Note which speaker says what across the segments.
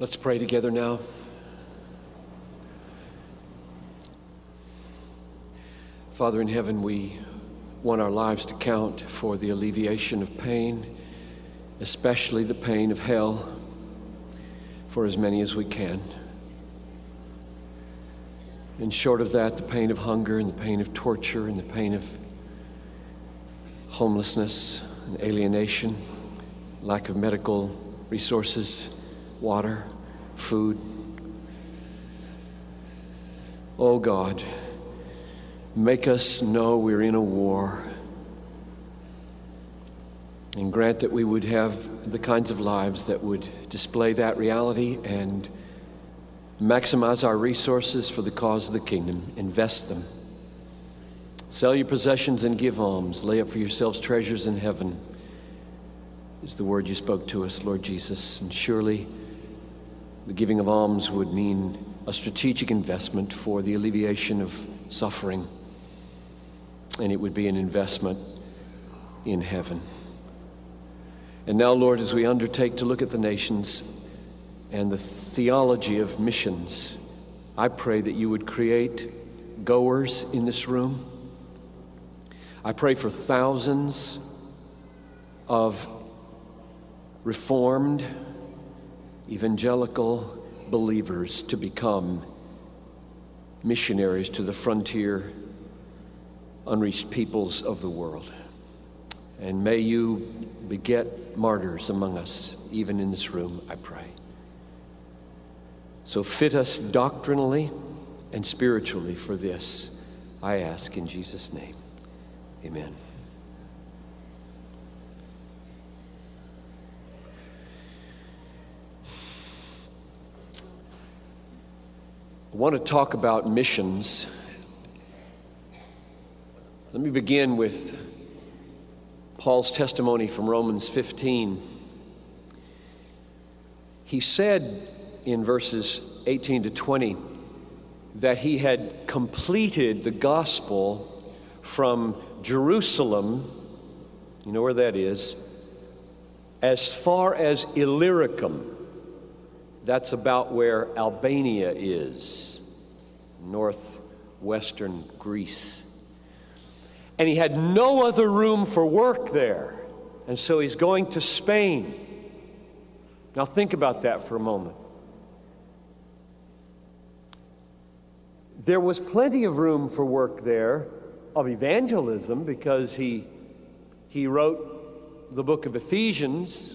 Speaker 1: Let's pray together now. Father in heaven, we want our lives to count for the alleviation of pain, especially the pain of hell, for as many as we can. And short of that, the pain of hunger and the pain of torture and the pain of homelessness and alienation, lack of medical resources water, food. Oh God, make us know we're in a war. And grant that we would have the kinds of lives that would display that reality and maximize our resources for the cause of the kingdom, invest them. Sell your possessions and give alms. Lay up for yourselves treasures in heaven, is the word you spoke to us, Lord Jesus. And surely, the giving of alms would mean a strategic investment for the alleviation of suffering, and it would be an investment in heaven. And now, Lord, as we undertake to look at the nations and the theology of missions, I pray that you would create goers in this room. I pray for thousands of reformed evangelical believers to become missionaries to the frontier, unreached peoples of the world. And may you beget martyrs among us, even in this room, I pray. So fit us doctrinally and spiritually for this, I ask in Jesus' name. Amen. Want to talk about missions. Let me begin with Paul's testimony from Romans 15. He said in verses 18 to 20 that he had completed the gospel from Jerusalem, you know where that is, as far as Illyricum that's about where Albania is, northwestern Greece. And he had no other room for work there. And so he's going to Spain. Now, think about that for a moment. There was plenty of room for work there of evangelism because he, he wrote the book of Ephesians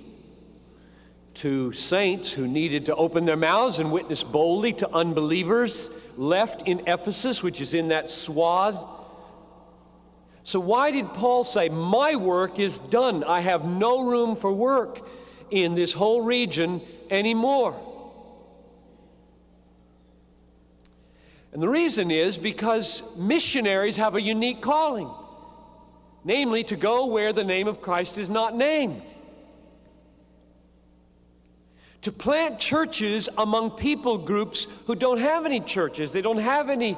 Speaker 1: to saints who needed to open their mouths and witness boldly to unbelievers left in Ephesus, which is in that swath. So, why did Paul say, My work is done? I have no room for work in this whole region anymore? And the reason is because missionaries have a unique calling, namely to go where the name of Christ is not named to plant churches among people groups who don't have any churches, they don't have any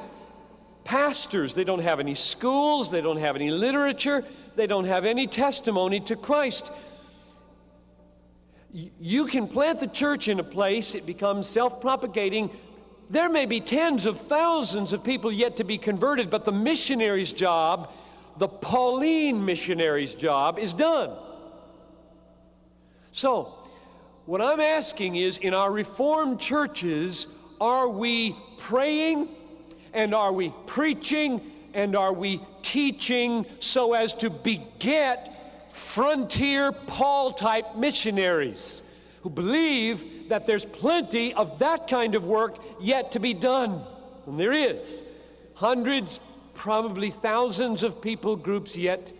Speaker 1: pastors, they don't have any schools, they don't have any literature, they don't have any testimony to Christ. You can plant the church in a place, it becomes self propagating. There may be tens of thousands of people yet to be converted, but the missionary's job, the Pauline missionary's job, is done. So, what I'm asking is in our Reformed churches, are we praying and are we preaching and are we teaching so as to beget frontier Paul type missionaries who believe that there's plenty of that kind of work yet to be done? And there is. Hundreds, probably thousands of people groups yet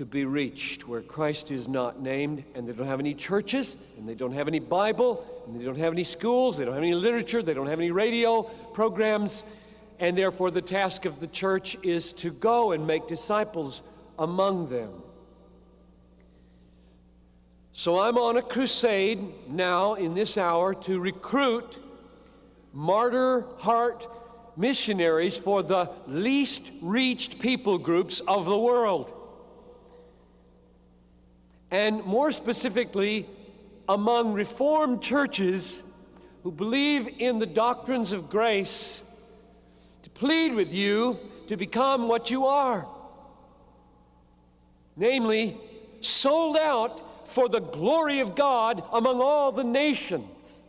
Speaker 1: to be reached where Christ is not named, and they don't have any churches, and they don't have any Bible, and they don't have any schools, they don't have any literature, they don't have any radio programs, and therefore the task of the church is to go and make disciples among them. So I'm on a crusade now in this hour to recruit martyr heart missionaries for the least reached people groups of the world and more specifically, among Reformed churches who believe in the doctrines of grace to plead with you to become what you are. Namely, sold out for the glory of God among all the nations.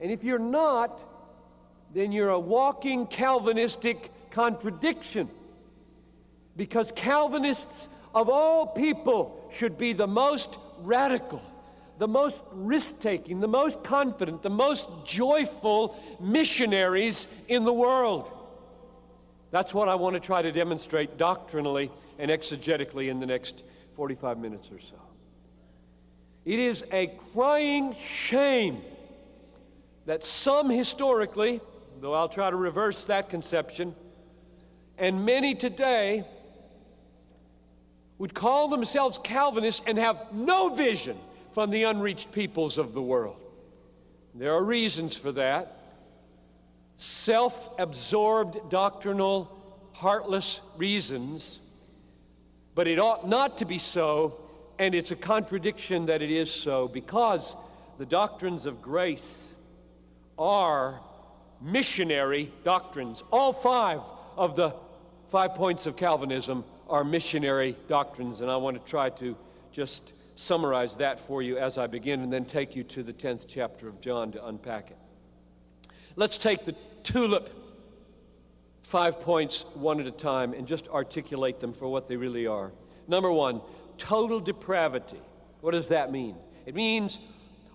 Speaker 1: And if you're not, then you're a walking Calvinistic contradiction. Because Calvinists of all people should be the most radical, the most risk taking, the most confident, the most joyful missionaries in the world. That's what I want to try to demonstrate doctrinally and exegetically in the next 45 minutes or so. It is a crying shame that some historically, though I'll try to reverse that conception, and many today would call themselves Calvinists and have no vision from the unreached peoples of the world. There are reasons for that. Self absorbed, doctrinal, heartless reasons. But it ought not to be so, and it's a contradiction that it is so because the doctrines of grace are missionary doctrines. All five of the five points of Calvinism are missionary doctrines, and I want to try to just summarize that for you as I begin and then take you to the 10th chapter of John to unpack it. Let's take the tulip five points one at a time and just articulate them for what they really are. Number one, total depravity. What does that mean? It means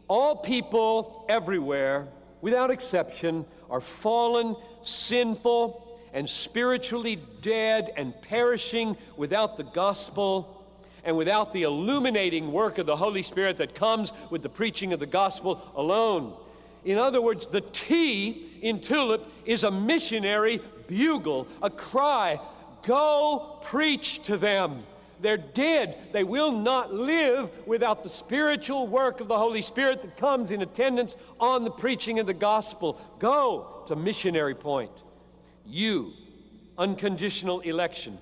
Speaker 1: all people everywhere, without exception, are fallen, sinful, and spiritually dead and perishing without the gospel and without the illuminating work of the Holy Spirit that comes with the preaching of the gospel alone. In other words, the T in tulip is a missionary bugle, a cry go preach to them. They're dead. They will not live without the spiritual work of the Holy Spirit that comes in attendance on the preaching of the gospel. Go. It's a missionary point. You, unconditional election.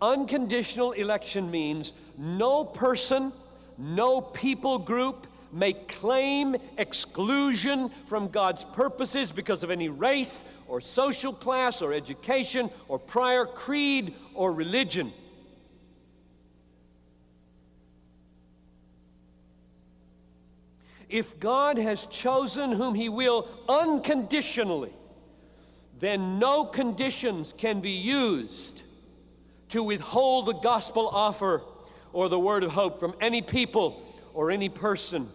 Speaker 1: Unconditional election means no person, no people group may claim exclusion from God's purposes because of any race or social class or education or prior creed or religion. If God has chosen whom He will unconditionally, then no conditions can be used to withhold the gospel offer or the word of hope from any people or any person.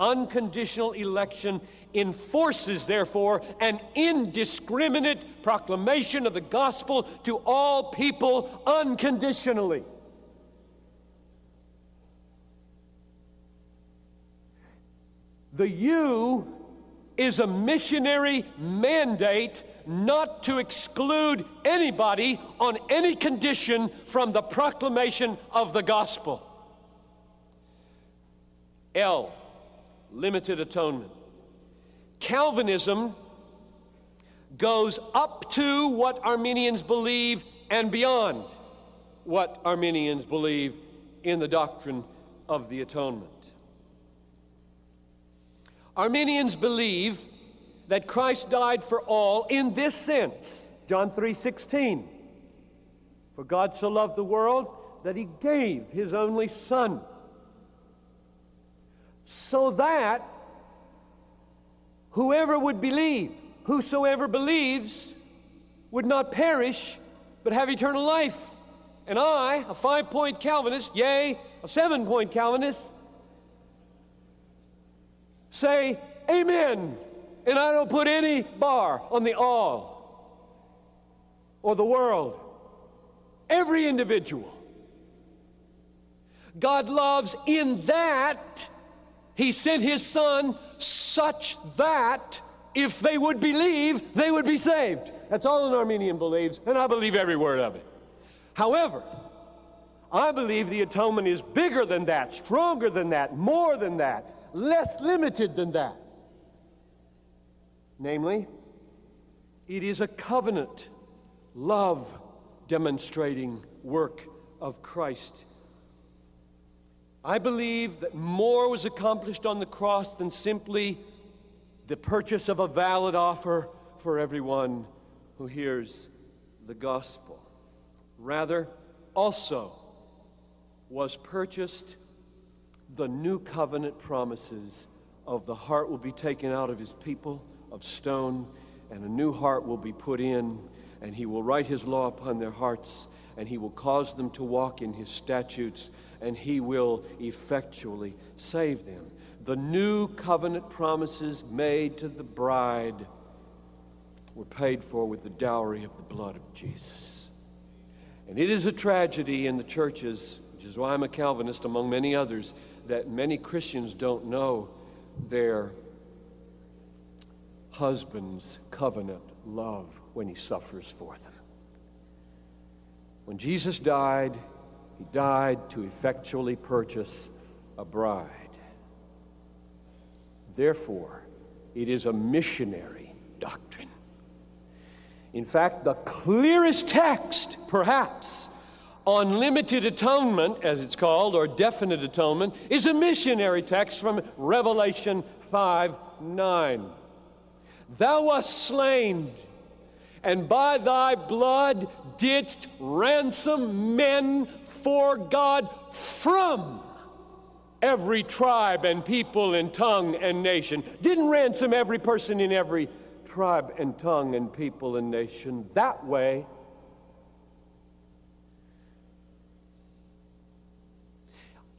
Speaker 1: Unconditional election enforces, therefore, an indiscriminate proclamation of the gospel to all people unconditionally. The you is a missionary mandate not to exclude anybody on any condition from the proclamation of the gospel. L, limited atonement. Calvinism goes up to what Arminians believe and beyond what Arminians believe in the doctrine of the atonement. Arminians believe that Christ died for all in this sense. John 3:16. For God so loved the world that he gave his only son. So that whoever would believe, whosoever believes, would not perish, but have eternal life. And I, a five point Calvinist, yea, a seven point Calvinist, say, Amen. And I don't put any bar on the all or the world. Every individual. God loves in that He sent His Son such that if they would believe, they would be saved. That's all an Arminian believes, and I believe every word of it. However, I believe the atonement is bigger than that, stronger than that, more than that, less limited than that. Namely, it is a covenant, love demonstrating work of Christ. I believe that more was accomplished on the cross than simply the purchase of a valid offer for everyone who hears the gospel. Rather, also was purchased the new covenant promises of the heart will be taken out of his people of stone, and a new heart will be put in, and he will write his law upon their hearts, and he will cause them to walk in his statutes, and he will effectually save them. The new covenant promises made to the bride were paid for with the dowry of the blood of Jesus. And it is a tragedy in the churches, which is why I'm a Calvinist among many others, that many Christians don't know their husband's covenant love when he suffers for them. When Jesus died, he died to effectually purchase a bride. Therefore, it is a missionary doctrine. In fact, the clearest text, perhaps, on limited atonement, as it's called, or definite atonement, is a missionary text from Revelation 5 9. Thou wast slain, and by thy blood didst ransom men for God from every tribe and people and tongue and nation. Didn't ransom every person in every tribe and tongue and people and nation that way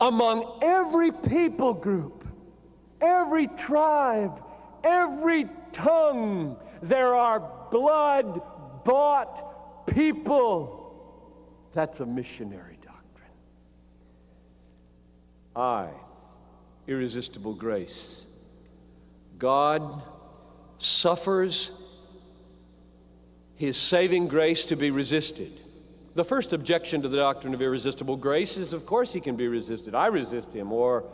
Speaker 1: among every people group, every tribe, every tongue, there are blood bought people. That's a missionary doctrine. I, irresistible grace. God suffers his saving grace to be resisted. The first objection to the doctrine of irresistible grace is, of course, he can be resisted. I resist him. Or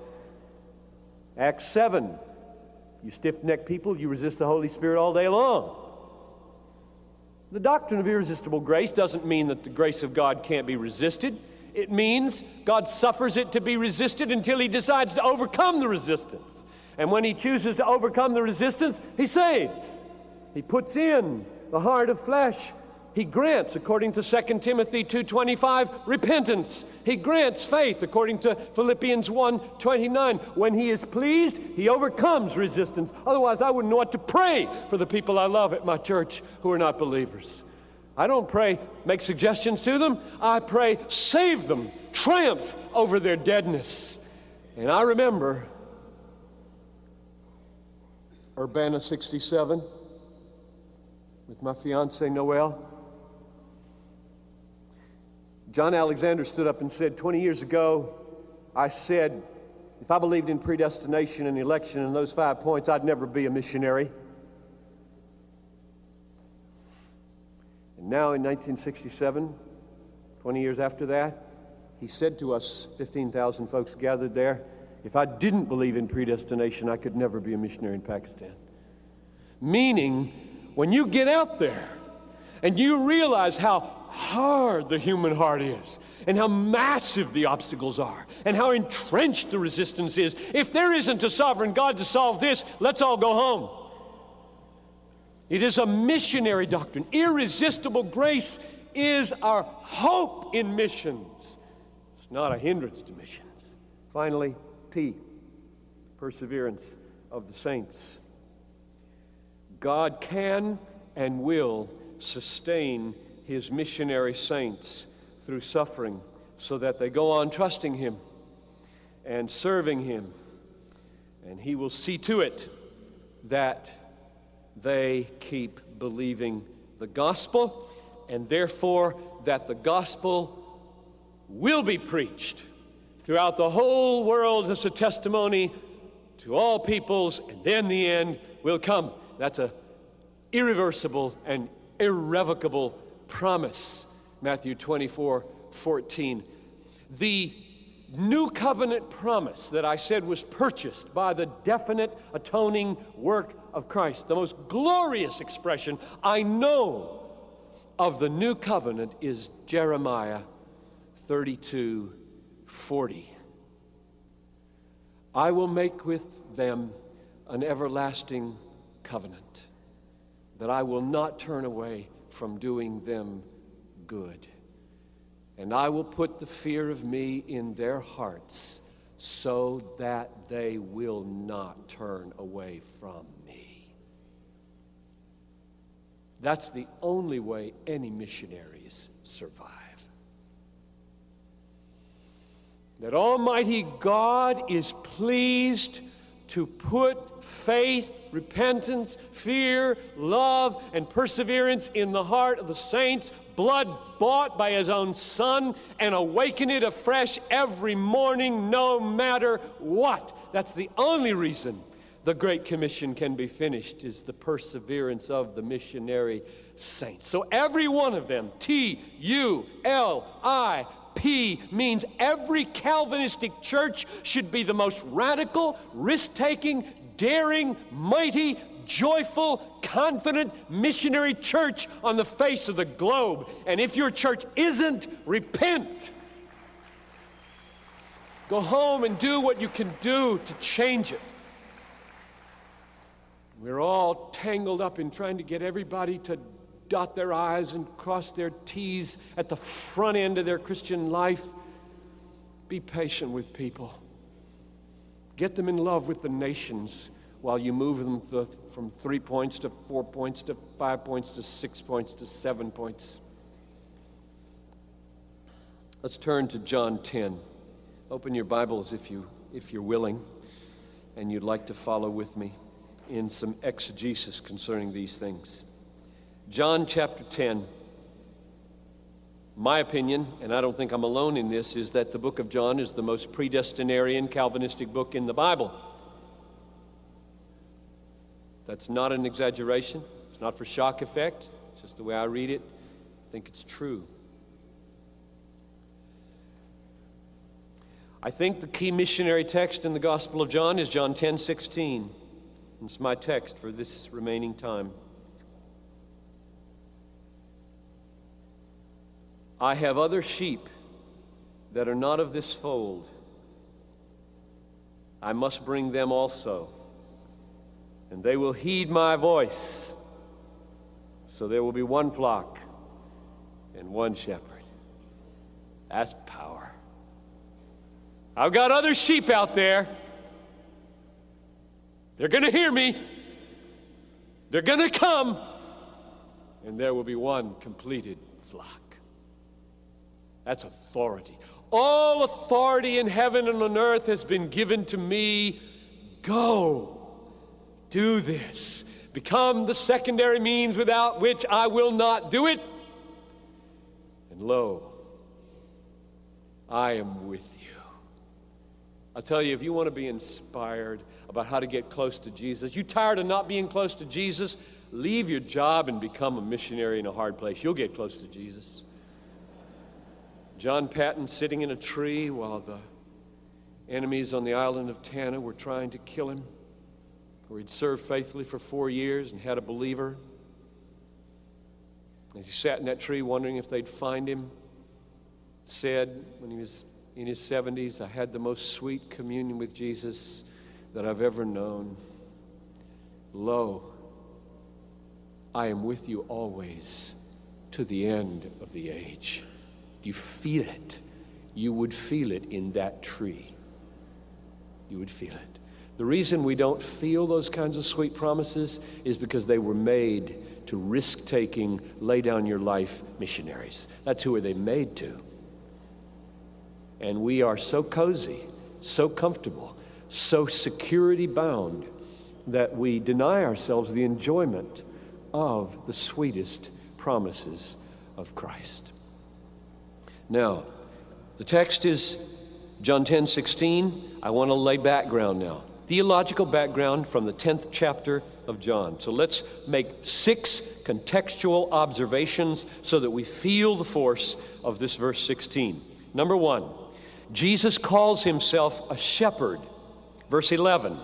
Speaker 1: Acts 7, you stiff necked people, you resist the Holy Spirit all day long. The doctrine of irresistible grace doesn't mean that the grace of God can't be resisted. It means God suffers it to be resisted until he decides to overcome the resistance. And when he chooses to overcome the resistance, he saves. He puts in the heart of flesh he grants, according to 2 Timothy 2.25, repentance. He grants faith, according to Philippians 1.29. When he is pleased, he overcomes resistance. Otherwise, I wouldn't know what to pray for the people I love at my church who are not believers. I don't pray, make suggestions to them. I pray, save them, triumph over their deadness. And I remember Urbana 67 with my fiance Noel. John Alexander stood up and said, 20 years ago, I said, if I believed in predestination and election and those five points, I'd never be a missionary. And now in 1967, 20 years after that, he said to us, 15,000 folks gathered there, if I didn't believe in predestination, I could never be a missionary in Pakistan. Meaning, when you get out there and you realize how hard the human heart is, and how massive the obstacles are, and how entrenched the resistance is. If there isn't a sovereign God to solve this, let's all go home. It is a missionary doctrine. Irresistible grace is our hope in missions. It's not a hindrance to missions. Finally, P, perseverance of the saints. God can and will sustain his missionary saints through suffering so that they go on trusting him and serving him. And he will see to it that they keep believing the gospel and therefore that the gospel will be preached throughout the whole world as a testimony to all peoples and then the end will come that's a irreversible and irrevocable promise. Matthew 24 14. The new covenant promise that I said was purchased by the definite atoning work of Christ, the most glorious expression I know of the new covenant is Jeremiah 32 40. I will make with them an everlasting covenant, that I will not turn away from doing them good. And I will put the fear of me in their hearts so that they will not turn away from me. That's the only way any missionaries survive. That Almighty God is pleased to put faith, repentance, fear, love, and perseverance in the heart of the saints, blood bought by his own Son, and awaken it afresh every morning, no matter what. That's the only reason the Great Commission can be finished, is the perseverance of the missionary saints. So every one of them, T U L I P means every Calvinistic church should be the most radical, risk taking, daring, mighty, joyful, confident missionary church on the face of the globe. And if your church isn't, repent. Go home and do what you can do to change it. We're all tangled up in trying to get everybody to dot their I's and cross their T's at the front end of their Christian life. Be patient with people. Get them in love with the nations while you move them th- from three points to four points to five points to six points to seven points. Let's turn to John 10. Open your Bibles if, you, if you're willing and you'd like to follow with me in some exegesis concerning these things. John chapter 10. My opinion, and I don't think I'm alone in this, is that the book of John is the most predestinarian Calvinistic book in the Bible. That's not an exaggeration. It's not for shock effect. It's just the way I read it. I think it's true. I think the key missionary text in the Gospel of John is John 10 16. It's my text for this remaining time. I have other sheep that are not of this fold. I must bring them also, and they will heed my voice. So there will be one flock and one shepherd. That's power. I've got other sheep out there. They're going to hear me. They're going to come. And there will be one completed flock. That's authority. All authority in heaven and on earth has been given to me. Go. Do this. Become the secondary means without which I will not do it. And lo, I am with you. I'll tell you, if you want to be inspired about how to get close to Jesus, you tired of not being close to Jesus, leave your job and become a missionary in a hard place. You'll get close to Jesus. John Paton sitting in a tree while the enemies on the island of Tanna were trying to kill him, where he'd served faithfully for four years and had a believer. As he sat in that tree wondering if they'd find him, said when he was in his 70s, I had the most sweet communion with Jesus that I've ever known. Lo, I am with you always to the end of the age you feel it, you would feel it in that tree. You would feel it. The reason we don't feel those kinds of sweet promises is because they were made to risk taking, lay down your life missionaries. That's who they made to. And we are so cozy, so comfortable, so security bound that we deny ourselves the enjoyment of the sweetest promises of Christ. Now, the text is John 10 16. I want to lay background now. Theological background from the 10th chapter of John. So let's make six contextual observations so that we feel the force of this verse 16. Number one, Jesus calls himself a shepherd. Verse 11,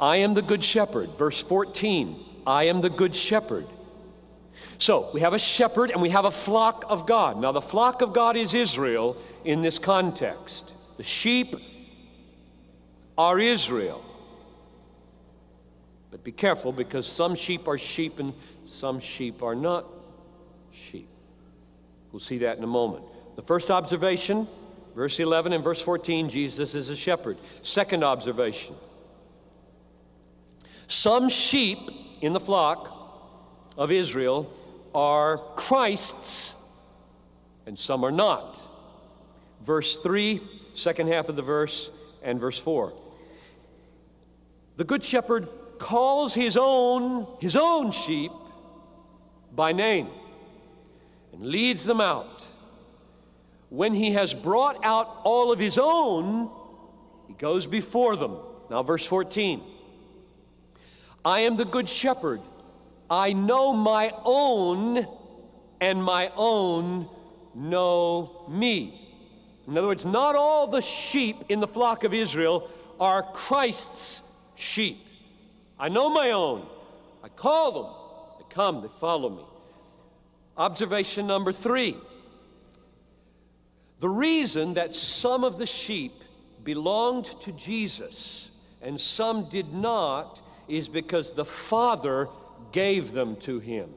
Speaker 1: I am the good shepherd. Verse 14, I am the good shepherd. So we have a shepherd and we have a flock of God. Now, the flock of God is Israel in this context. The sheep are Israel. But be careful because some sheep are sheep and some sheep are not sheep. We'll see that in a moment. The first observation, verse 11 and verse 14, Jesus is a shepherd. Second observation, some sheep in the flock of Israel are Christ's and some are not. Verse 3, second half of the verse, and verse 4. The good shepherd calls his own his own sheep by name and leads them out. When he has brought out all of his own, he goes before them. Now verse 14. I am the good shepherd. I know my own and my own know me. In other words, not all the sheep in the flock of Israel are Christ's sheep. I know my own. I call them. They come, they follow me. Observation number three the reason that some of the sheep belonged to Jesus and some did not is because the Father gave them to him.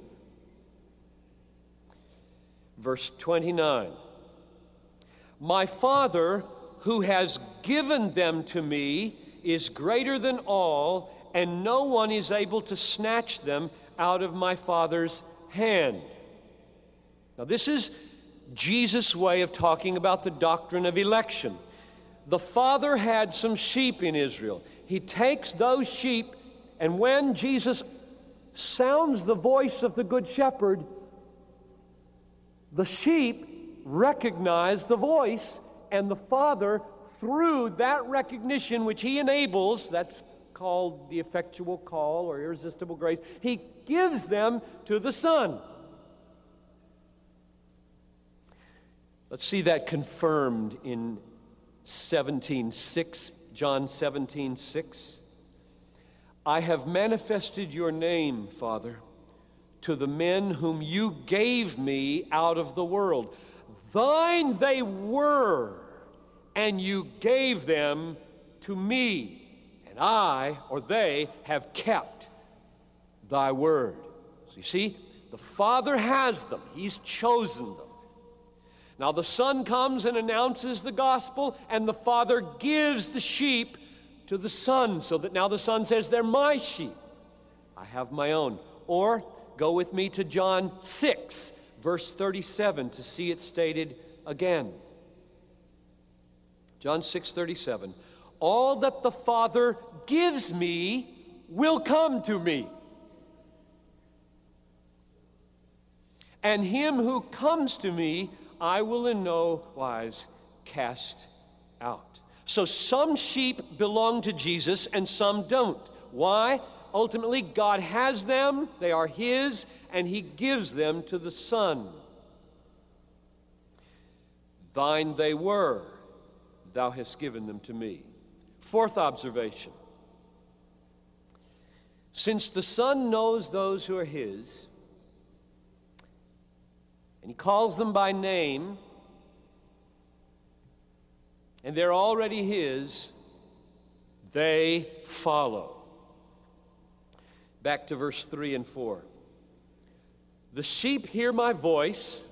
Speaker 1: Verse 29 My Father, who has given them to me, is greater than all, and no one is able to snatch them out of my Father's hand. Now, this is Jesus' way of talking about the doctrine of election. The Father had some sheep in Israel. He takes those sheep, and when Jesus sounds the voice of the Good Shepherd, the sheep recognize the voice, and the Father, through that recognition which He enables, that's called the effectual call or irresistible grace, He gives them to the Son. Let's see that confirmed in 17:6, John 17:6. I have manifested your name, Father, to the men whom you gave me out of the world. Thine they were, and you gave them to me, and I, or they, have kept thy word. So you see, the Father has them, He's chosen them. Now the Son comes and announces the gospel, and the Father gives the sheep to the Son, so that now the Son says, They're my sheep. I have my own. Or Go with me to John 6, verse 37, to see it stated again. John 6, 37. All that the Father gives me will come to me. And him who comes to me, I will in no wise cast out. So some sheep belong to Jesus and some don't. Why? ultimately, God has them, they are His, and He gives them to the Son. Thine they were, thou hast given them to me. Fourth observation since the Son knows those who are His, and He calls them by name, and they're already His, they follow. Back to verse 3 and 4. The sheep hear my voice,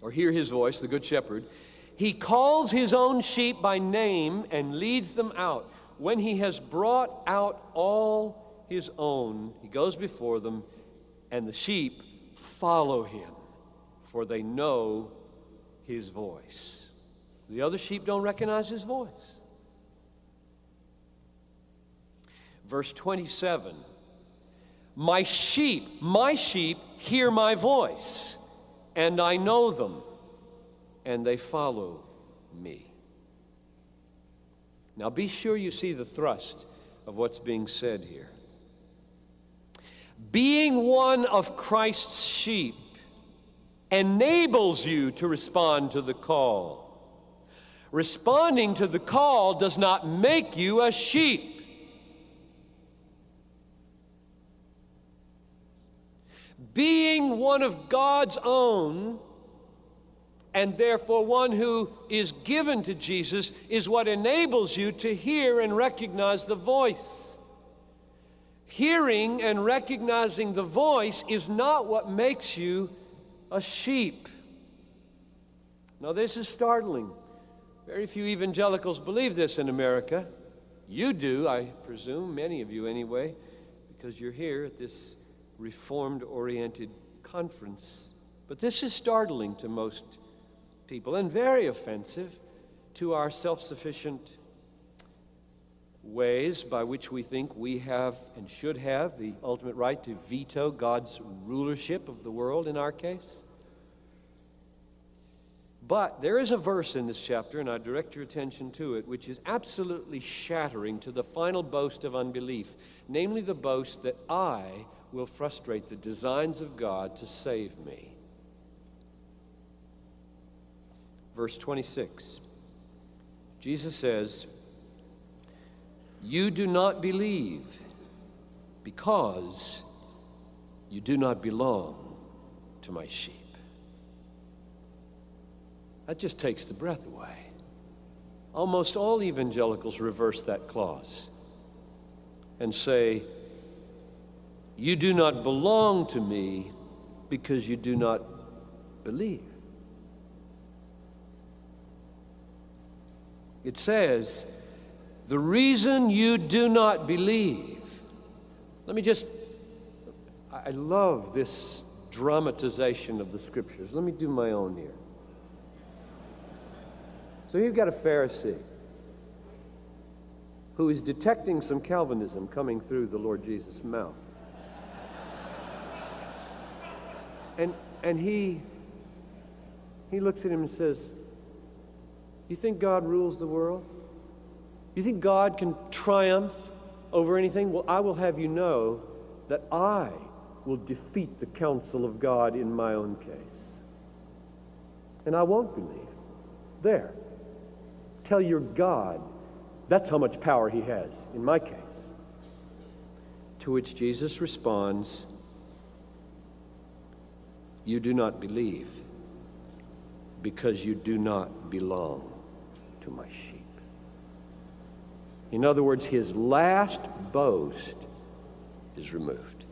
Speaker 1: or hear his voice, the good shepherd. He calls his own sheep by name and leads them out. When he has brought out all his own, he goes before them, and the sheep follow him, for they know his voice. The other sheep don't recognize his voice. Verse 27 my sheep, my sheep hear my voice, and I know them, and they follow me. Now be sure you see the thrust of what's being said here. Being one of Christ's sheep enables you to respond to the call. Responding to the call does not make you a sheep. being one of God's own And therefore, one who is given to Jesus is what enables you to hear and recognize the voice. Hearing and recognizing the voice is not what makes you a sheep. Now, this is startling. Very few evangelicals believe this in America. You do, I presume, many of you anyway, because you're here at this reformed oriented conference. But this is startling to most people and very offensive to our self sufficient ways by which we think we have and should have the ultimate right to veto God's rulership of the world in our case. But there is a verse in this chapter, and I direct your attention to it, which is absolutely shattering to the final boast of unbelief, namely the boast that I will frustrate the designs of God to save me. Verse 26. Jesus says, You do not believe because you do not belong to my sheep. That just takes the breath away. Almost all evangelicals reverse that clause and say, You do not belong to me because you do not believe. It says, The reason you do not believe. Let me just, I love this dramatization of the scriptures. Let me do my own here. So you've got a Pharisee who is detecting some Calvinism coming through the Lord Jesus' mouth. And, and he, he looks at him and says, You think God rules the world? You think God can triumph over anything? Well, I will have you know that I will defeat the counsel of God in my own case. And I won't believe. There. Tell your God. That's how much power he has, in my case. To which Jesus responds, You do not believe because you do not belong to my sheep. In other words, his last boast is removed.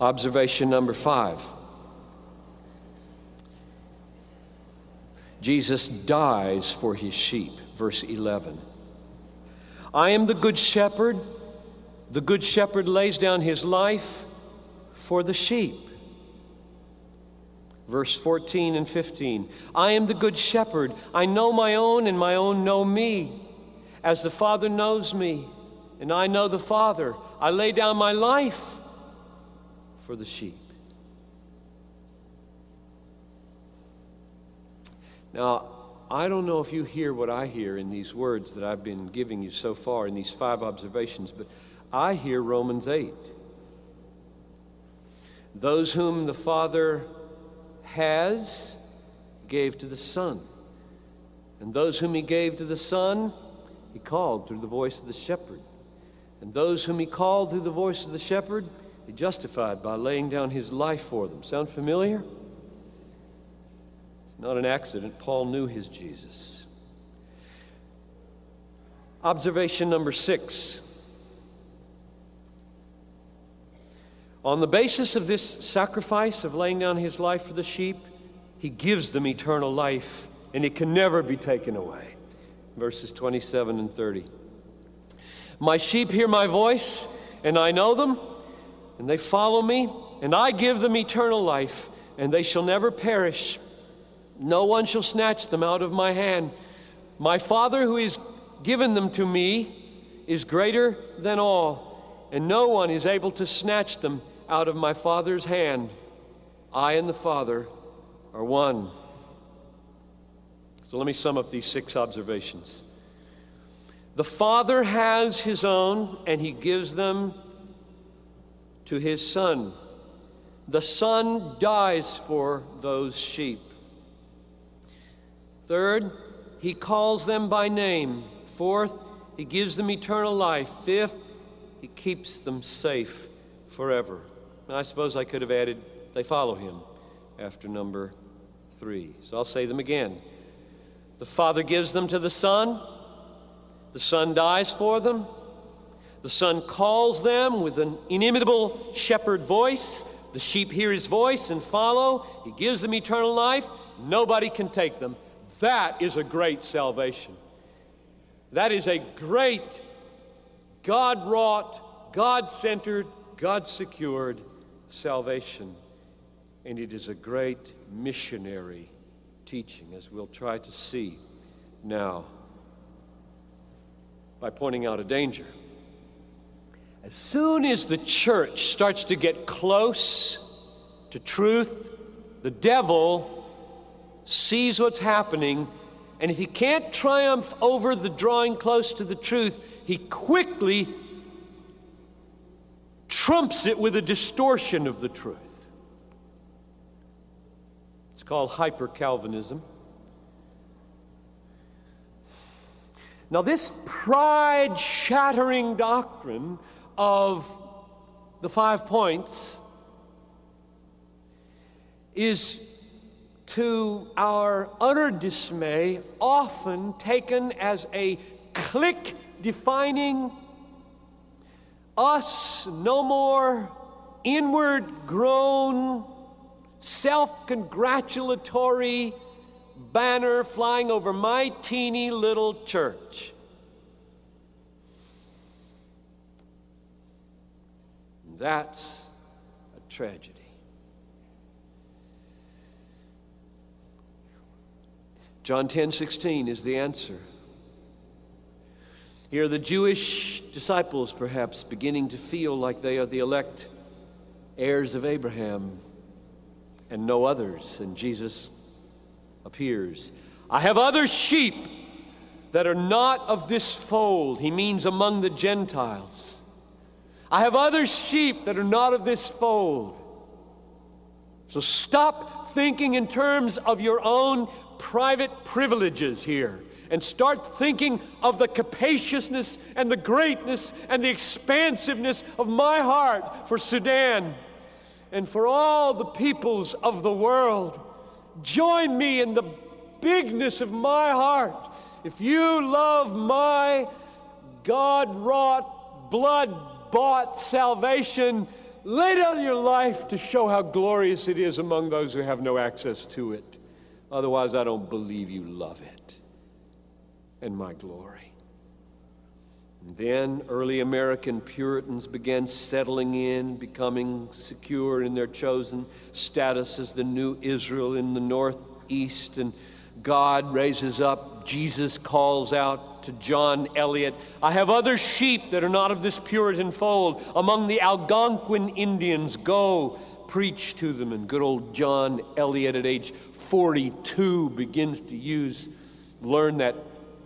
Speaker 1: Observation number five Jesus dies for his sheep, verse 11. I am the good shepherd. The good shepherd lays down his life for the sheep. Verse 14 and 15. I am the good shepherd. I know my own, and my own know me. As the Father knows me, and I know the Father, I lay down my life for the sheep. Now, I don't know if you hear what I hear in these words that I've been giving you so far in these five observations, but I hear Romans 8. Those whom the Father has gave to the Son. And those whom he gave to the Son, he called through the voice of the shepherd. And those whom he called through the voice of the shepherd, he justified by laying down his life for them. Sound familiar? Not an accident. Paul knew his Jesus. Observation number six. On the basis of this sacrifice of laying down his life for the sheep, he gives them eternal life and it can never be taken away. Verses 27 and 30. My sheep hear my voice, and I know them, and they follow me, and I give them eternal life, and they shall never perish no one shall snatch them out of my hand. My Father, who has given them to me, is greater than all, and no one is able to snatch them out of my Father's hand. I and the Father are one. So let me sum up these six observations. The Father has His own, and He gives them to His Son. The Son dies for those sheep. Third, he calls them by name. Fourth, he gives them eternal life. Fifth, he keeps them safe forever. I suppose I could have added, they follow him after number three. So I'll say them again. The Father gives them to the Son, the Son dies for them, the Son calls them with an inimitable shepherd voice. The sheep hear his voice and follow. He gives them eternal life. Nobody can take them. That is a great salvation. That is a great God wrought, God centered, God secured salvation. And it is a great missionary teaching, as we'll try to see now by pointing out a danger. As soon as the church starts to get close to truth, the devil sees what's happening, and if he can't triumph over the drawing close to the truth, he quickly trumps it with a distortion of the truth. It's called hyper Calvinism. Now, this pride shattering doctrine of the five points is, to our utter dismay, often taken as a clique defining us no more inward grown, self congratulatory banner flying over my teeny little church. That's a tragedy. John 10 16 is the answer. Here the Jewish disciples, perhaps, beginning to feel like they are the elect heirs of Abraham and no others. And Jesus appears. I have other sheep that are not of this fold. He means among the Gentiles. I have other sheep that are not of this fold. So stop thinking in terms of your own private privileges here and start thinking of the capaciousness and the greatness and the expansiveness of my heart for Sudan and for all the peoples of the world. Join me in the bigness of my heart. If you love my God wrought, blood bought salvation, lay down your life to show how glorious it is among those who have no access to it. Otherwise, I don't believe you love it and my glory. And then early American Puritans began settling in, becoming secure in their chosen status as the new Israel in the Northeast. And God raises up, Jesus calls out to John Eliot I have other sheep that are not of this Puritan fold. Among the Algonquin Indians, go preach to them. And good old John Eliot at age 42 begins to use, learn that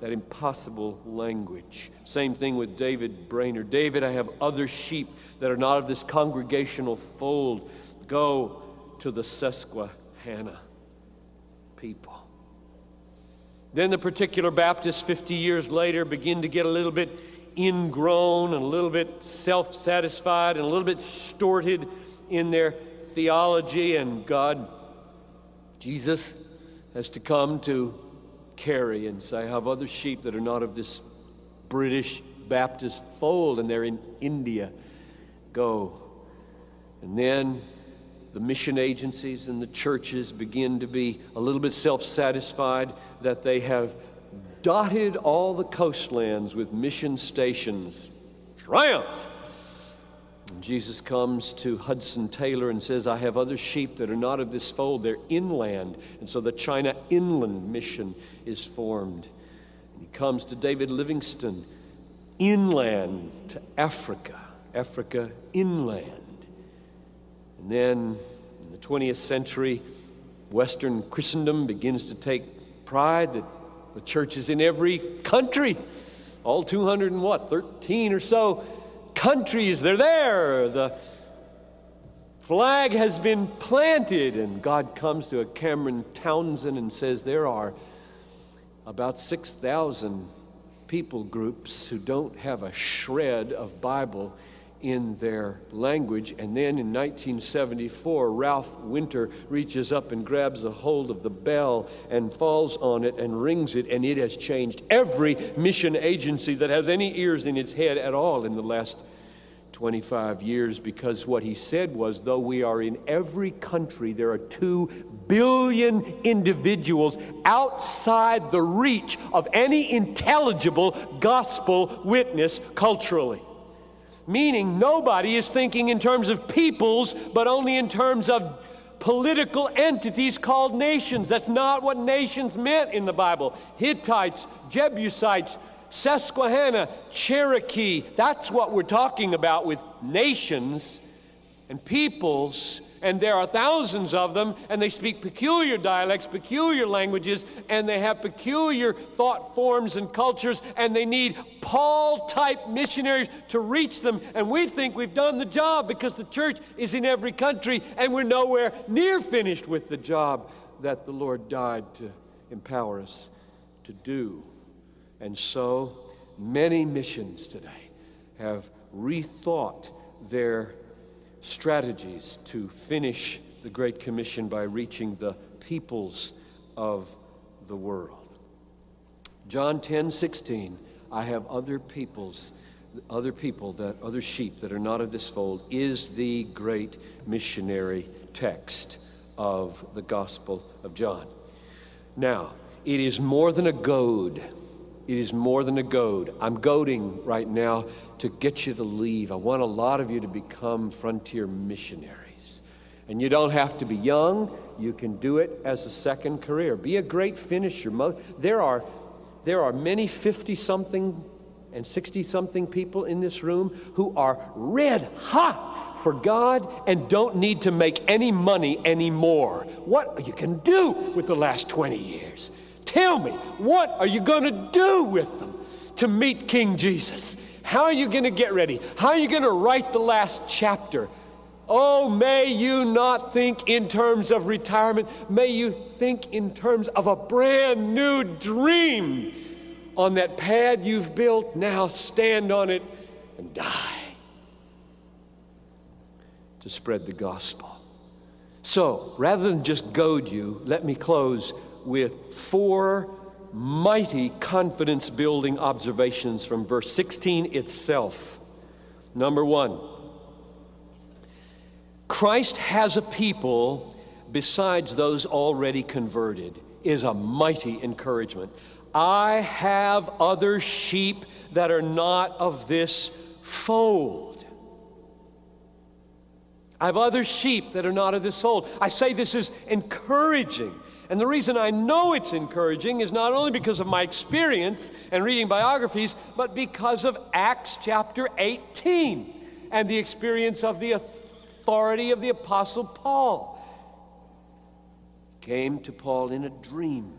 Speaker 1: that impossible language. Same thing with David Brainerd. David, I have other sheep that are not of this congregational fold. Go to the Susquehanna people. Then the particular Baptists, 50 years later, begin to get a little bit ingrown and a little bit self satisfied and a little bit distorted in their theology, and God, Jesus, has to come to Carey and say, I have other sheep that are not of this British Baptist fold and they're in India. Go. And then the mission agencies and the churches begin to be a little bit self satisfied that they have dotted all the coastlands with mission stations. Triumph! Jesus comes to Hudson Taylor and says, I have other sheep that are not of this fold. They're inland. And so the China Inland Mission is formed. And he comes to David Livingstone, inland to Africa, Africa inland. And then in the 20th century, Western Christendom begins to take pride that the church is in every country, all 200 and what, 13 or so countries, they're there. The flag has been planted, and God comes to a Cameron Townsend and says, There are about 6,000 people groups who don't have a shred of Bible in their language. And then in 1974, Ralph Winter reaches up and grabs a hold of the bell and falls on it and rings it, and it has changed every mission agency that has any ears in its head at all in the last 25 years because what he said was though we are in every country, there are two billion individuals outside the reach of any intelligible gospel witness culturally meaning nobody is thinking in terms of peoples, but only in terms of political entities called nations. That's not what nations meant in the Bible. Hittites, Jebusites, Susquehanna, Cherokee. That's what we're talking about with nations and peoples and there are thousands of them, and they speak peculiar dialects, peculiar languages, and they have peculiar thought forms and cultures, and they need Paul type missionaries to reach them. And we think we've done the job because the church is in every country, and we're nowhere near finished with the job that the Lord died to empower us to do. And so, many missions today have rethought their strategies to finish the Great Commission by reaching the peoples of the world. John 10 16, I have other peoples, other people that other sheep that are not of this fold, is the great missionary text of the Gospel of John. Now, it is more than a goad it is more than a goad. I'm goading right now to get you to leave. I want a lot of you to become frontier missionaries. And you don't have to be young, you can do it as a second career. Be a great finisher. There are, there are many 50 something and 60 something people in this room who are red hot for God and don't need to make any money anymore. What you can do with the last 20 years. Tell me, what are you going to do with them to meet King Jesus? How are you going to get ready? How are you going to write the last chapter? Oh, may you not think in terms of retirement. May you think in terms of a brand new dream. On that pad you've built, now stand on it and die to spread the gospel. So, rather than just goad you, let me close with four mighty confidence building observations from verse 16 itself. Number one, Christ has a people besides those already converted, is a mighty encouragement. I have other sheep that are not of this fold. I have other sheep that are not of this fold. I say this is encouraging and the reason I know it's encouraging is not only because of my experience and reading biographies, but because of Acts chapter 18 and the experience of the authority of the Apostle Paul. Came to Paul in a dream.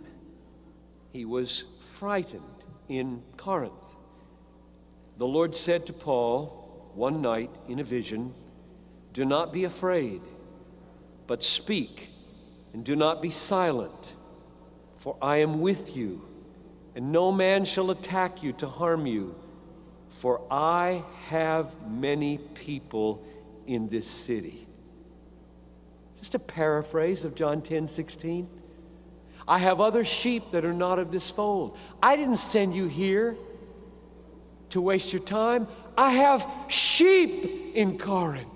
Speaker 1: He was frightened in Corinth. The Lord said to Paul one night in a vision, Do not be afraid, but speak and do not be silent, for I am with you, and no man shall attack you to harm you, for I have many people in this city. Just a paraphrase of John 10 16. I have other sheep that are not of this fold. I didn't send you here to waste your time. I have sheep in Corinth.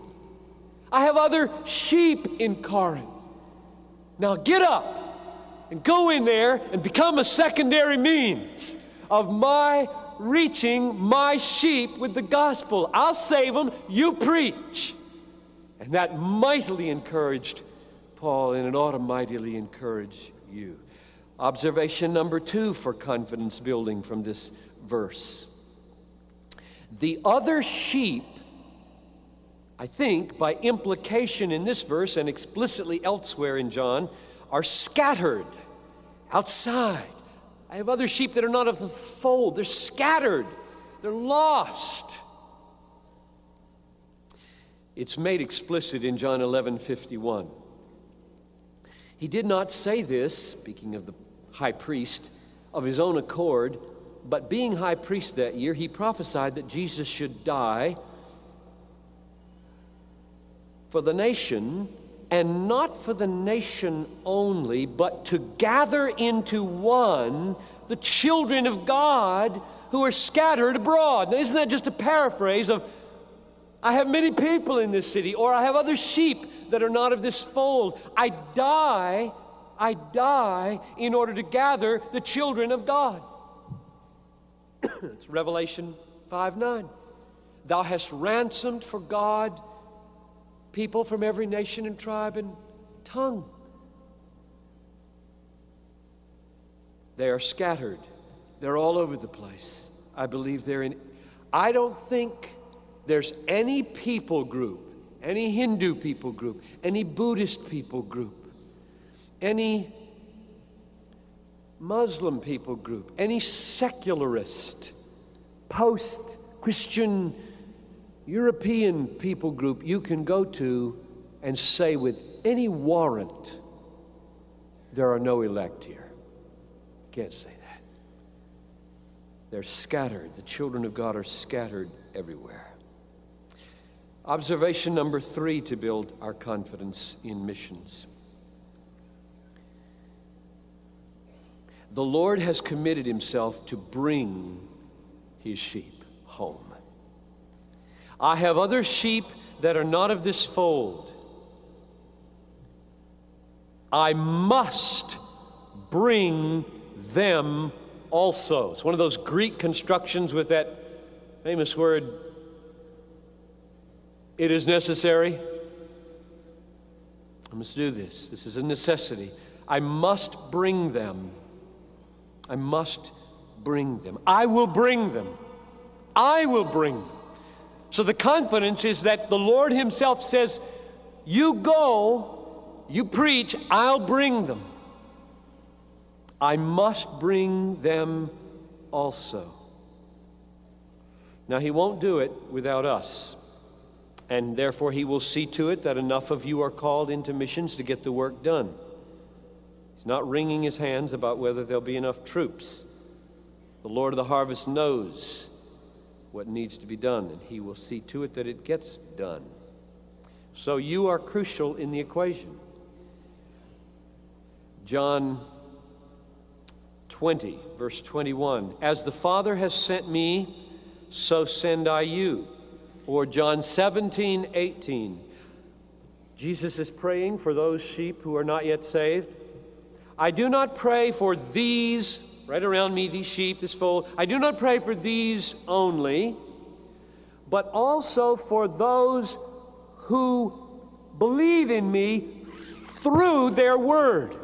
Speaker 1: I have other sheep in Corinth. Now get up and go in there and become a secondary means of my reaching my sheep with the gospel. I'll save them, you preach. And that mightily encouraged Paul, and it ought to mightily encourage you. Observation number two for confidence building from this verse. The other sheep I think, by implication in this verse and explicitly elsewhere in John, are scattered outside. I have other sheep that are not of the fold. They're scattered, they're lost. It's made explicit in John 11 51. He did not say this, speaking of the high priest, of his own accord, but being high priest that year, he prophesied that Jesus should die for the nation, and not for the nation only, but to gather into one the children of God who are scattered abroad. Now, isn't that just a paraphrase of, I have many people in this city, or I have other sheep that are not of this fold. I die, I die in order to gather the children of God. it's Revelation 5 9. Thou hast ransomed for God people from every nation and tribe and tongue. They are scattered. They're all over the place. I believe they're in. I don't think there's any people group, any Hindu people group, any Buddhist people group, any Muslim people group, any secularist, post Christian European people group you can go to and say with any warrant, there are no elect here. Can't say that. They're scattered. The children of God are scattered everywhere. Observation number three to build our confidence in missions. The Lord has committed himself to bring his sheep home. I have other sheep that are not of this fold. I must bring them also. It's one of those Greek constructions with that famous word, it is necessary. I must do this. This is a necessity. I must bring them. I must bring them. I will bring them. I will bring them. So the confidence is that the Lord Himself says, You go, you preach, I'll bring them. I must bring them also. Now, He won't do it without us. And therefore, He will see to it that enough of you are called into missions to get the work done. He's not wringing His hands about whether there'll be enough troops. The Lord of the harvest knows what needs to be done, and He will see to it that it gets done. So you are crucial in the equation. John 20, verse 21 As the Father has sent me, so send I you. Or John 17, 18. Jesus is praying for those sheep who are not yet saved. I do not pray for these right around me, these sheep, this fold. I do not pray for these only, but also for those who believe in me through their word.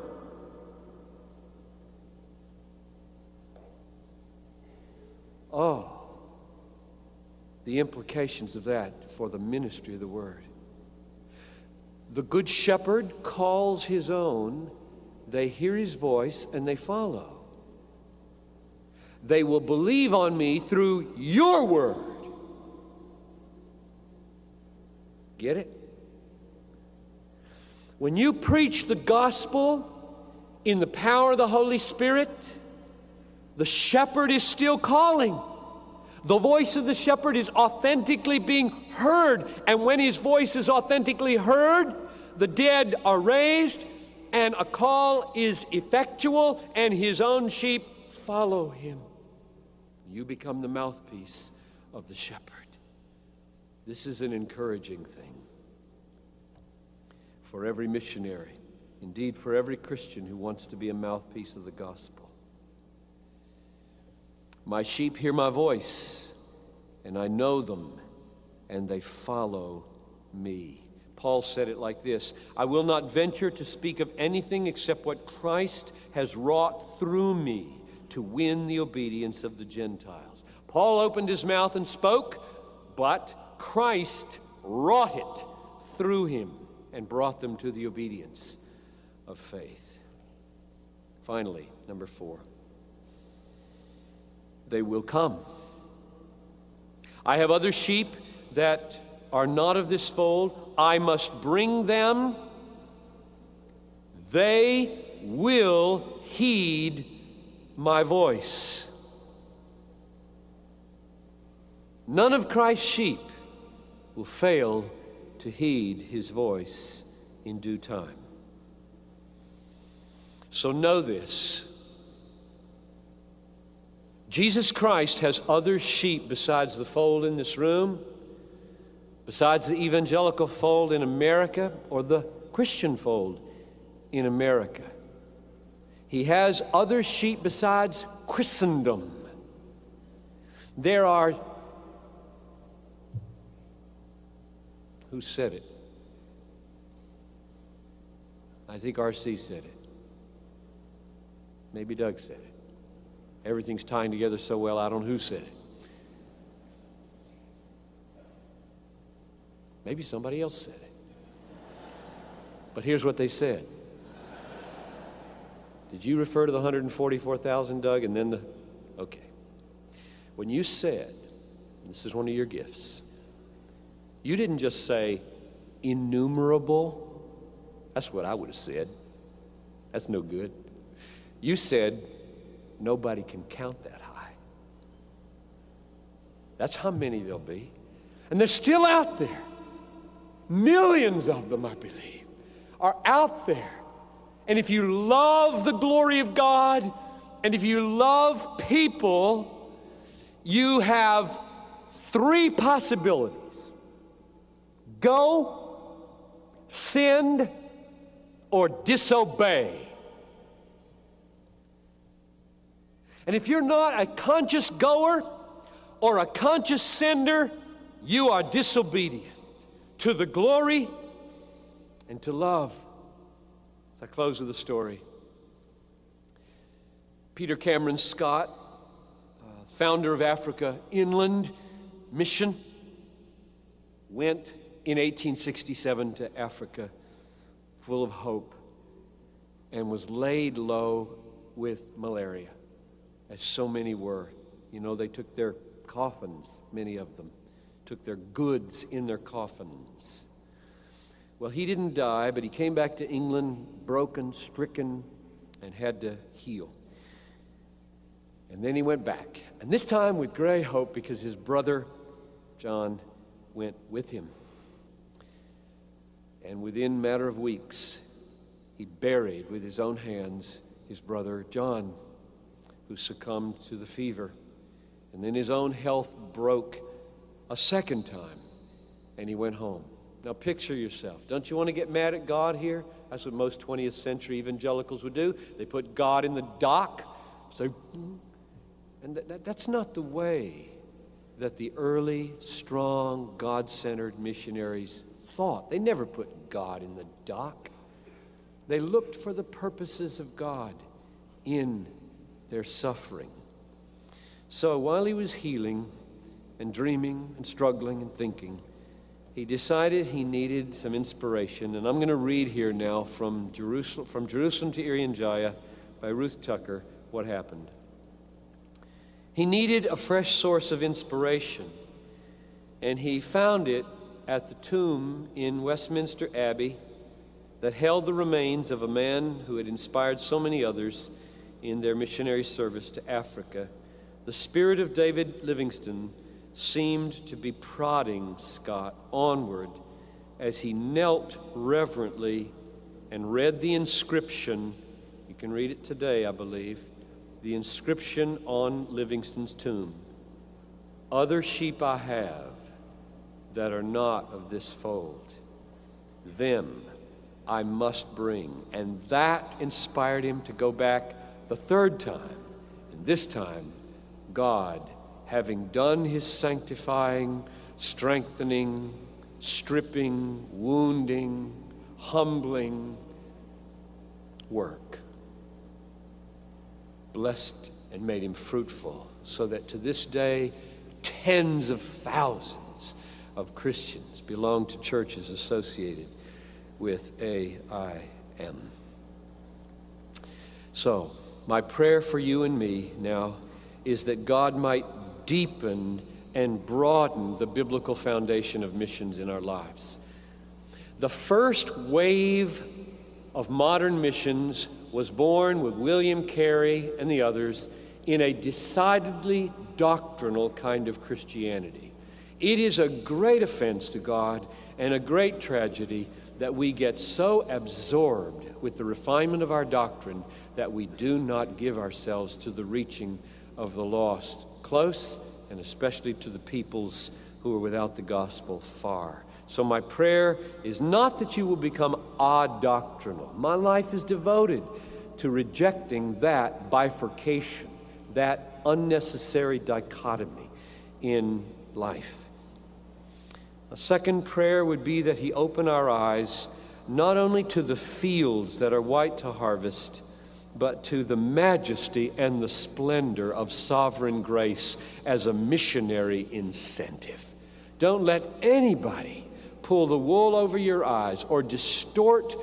Speaker 1: Oh, the implications of that for the ministry of the word. The good shepherd calls his own, they hear his voice, and they follow. They will believe on me through your word. Get it? When you preach the gospel in the power of the Holy Spirit, the shepherd is still calling. The voice of the shepherd is authentically being heard. And when his voice is authentically heard, the dead are raised, and a call is effectual, and his own sheep follow him. You become the mouthpiece of the shepherd. This is an encouraging thing for every missionary, indeed, for every Christian who wants to be a mouthpiece of the gospel. My sheep hear my voice, and I know them, and they follow me. Paul said it like this I will not venture to speak of anything except what Christ has wrought through me to win the obedience of the Gentiles. Paul opened his mouth and spoke, but Christ wrought it through him and brought them to the obedience of faith. Finally, number four, they will come. I have other sheep that are not of this fold. I must bring them. They will heed my voice. None of Christ's sheep will fail to heed his voice in due time. So know this Jesus Christ has other sheep besides the fold in this room, besides the evangelical fold in America or the Christian fold in America. He has other sheep besides Christendom. There are, who said it? I think RC said it. Maybe Doug said it. Everything's tying together so well, I don't know who said it. Maybe somebody else said it. But here's what they said. Did you refer to the 144,000, Doug? And then the. Okay. When you said, this is one of your gifts, you didn't just say innumerable. That's what I would have said. That's no good. You said nobody can count that high. That's how many there'll be. And they're still out there. Millions of them, I believe, are out there. And if you love the glory of God, and if you love people, you have three possibilities go, send, or disobey. And if you're not a conscious goer or a conscious sender, you are disobedient to the glory and to love. I close with a story, Peter Cameron Scott, uh, founder of Africa Inland Mission, went in 1867 to Africa full of hope and was laid low with malaria as so many were. You know, they took their coffins, many of them, took their goods in their coffins. Well, he didn't die, but he came back to England broken, stricken, and had to heal. And then he went back, and this time with great hope because his brother John went with him. And within matter of weeks, he buried with his own hands his brother John who succumbed to the fever. And then his own health broke a second time, and he went home. Now, picture yourself. Don't you want to get mad at God here? That's what most 20th century evangelicals would do. They put God in the dock. So, and that, that's not the way that the early, strong, God centered missionaries thought. They never put God in the dock. They looked for the purposes of God in their suffering. So while he was healing and dreaming and struggling and thinking, he decided he needed some inspiration. And I'm going to read here now from Jerusalem, from Jerusalem to Irian Jaya by Ruth Tucker what happened. He needed a fresh source of inspiration, and he found it at the tomb in Westminster Abbey that held the remains of a man who had inspired so many others in their missionary service to Africa, the spirit of David Livingstone seemed to be prodding Scott onward as he knelt reverently and read the inscription. You can read it today, I believe. The inscription on Livingstone's tomb Other sheep I have that are not of this fold. Them I must bring. And that inspired him to go back the third time, and this time, God, having done his sanctifying, strengthening, stripping, wounding, humbling work, blessed and made him fruitful, so that to this day, tens of thousands of Christians belong to churches associated with AIM. So, my prayer for you and me now is that God might deepen and broaden the biblical foundation of missions in our lives. The first wave of modern missions was born with William Carey and the others in a decidedly doctrinal kind of Christianity. It is a great offense to God and a great tragedy that we get so absorbed with the refinement of our doctrine that we do not give ourselves to the reaching of the lost, close and especially to the peoples who are without the gospel far. So, my prayer is not that you will become odd doctrinal. My life is devoted to rejecting that bifurcation, that unnecessary dichotomy in life. A second prayer would be that He open our eyes not only to the fields that are white to harvest, but to the majesty and the splendor of sovereign grace as a missionary incentive. Don't let anybody pull the wool over your eyes or distort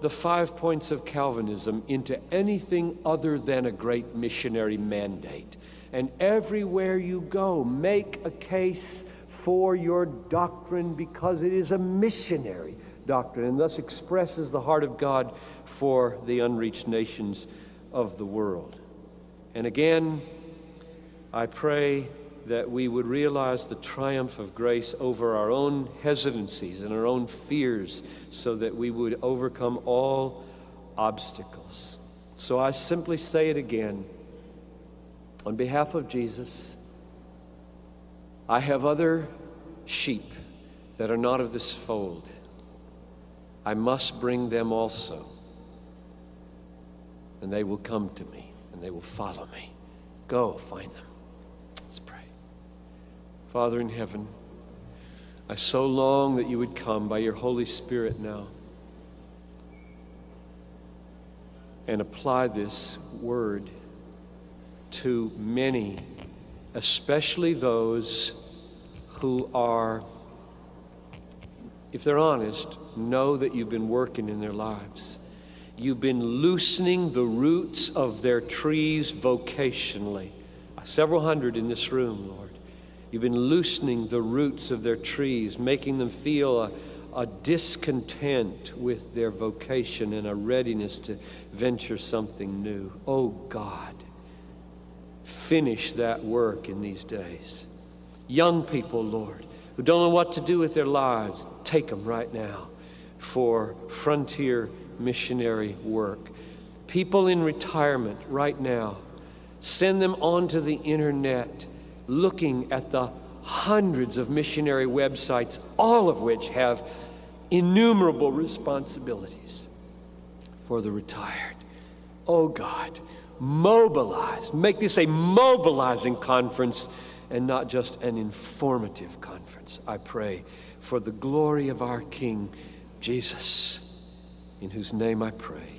Speaker 1: the five points of Calvinism into anything other than a great missionary mandate. And everywhere you go, make a case for your doctrine because it is a missionary doctrine and thus expresses the heart of God for the unreached nations of the world. And again, I pray that we would realize the triumph of grace over our own hesitancies and our own fears so that we would overcome all obstacles. So I simply say it again. On behalf of Jesus, I have other sheep that are not of this fold. I must bring them also. And they will come to me and they will follow me. Go find them. Let's pray. Father in heaven, I so long that you would come by your Holy Spirit now and apply this word to many, especially those who are, if they're honest, know that you've been working in their lives. You've been loosening the roots of their trees vocationally. Uh, several hundred in this room, Lord. You've been loosening the roots of their trees, making them feel a, a discontent with their vocation and a readiness to venture something new. Oh God, finish that work in these days. Young people, Lord, who don't know what to do with their lives, take them right now for frontier missionary work. People in retirement right now, send them onto the internet looking at the hundreds of missionary websites, all of which have innumerable responsibilities for the retired. Oh God, mobilize. Make this a mobilizing conference and not just an informative conference. I pray for the glory of our King Jesus, in whose name I pray.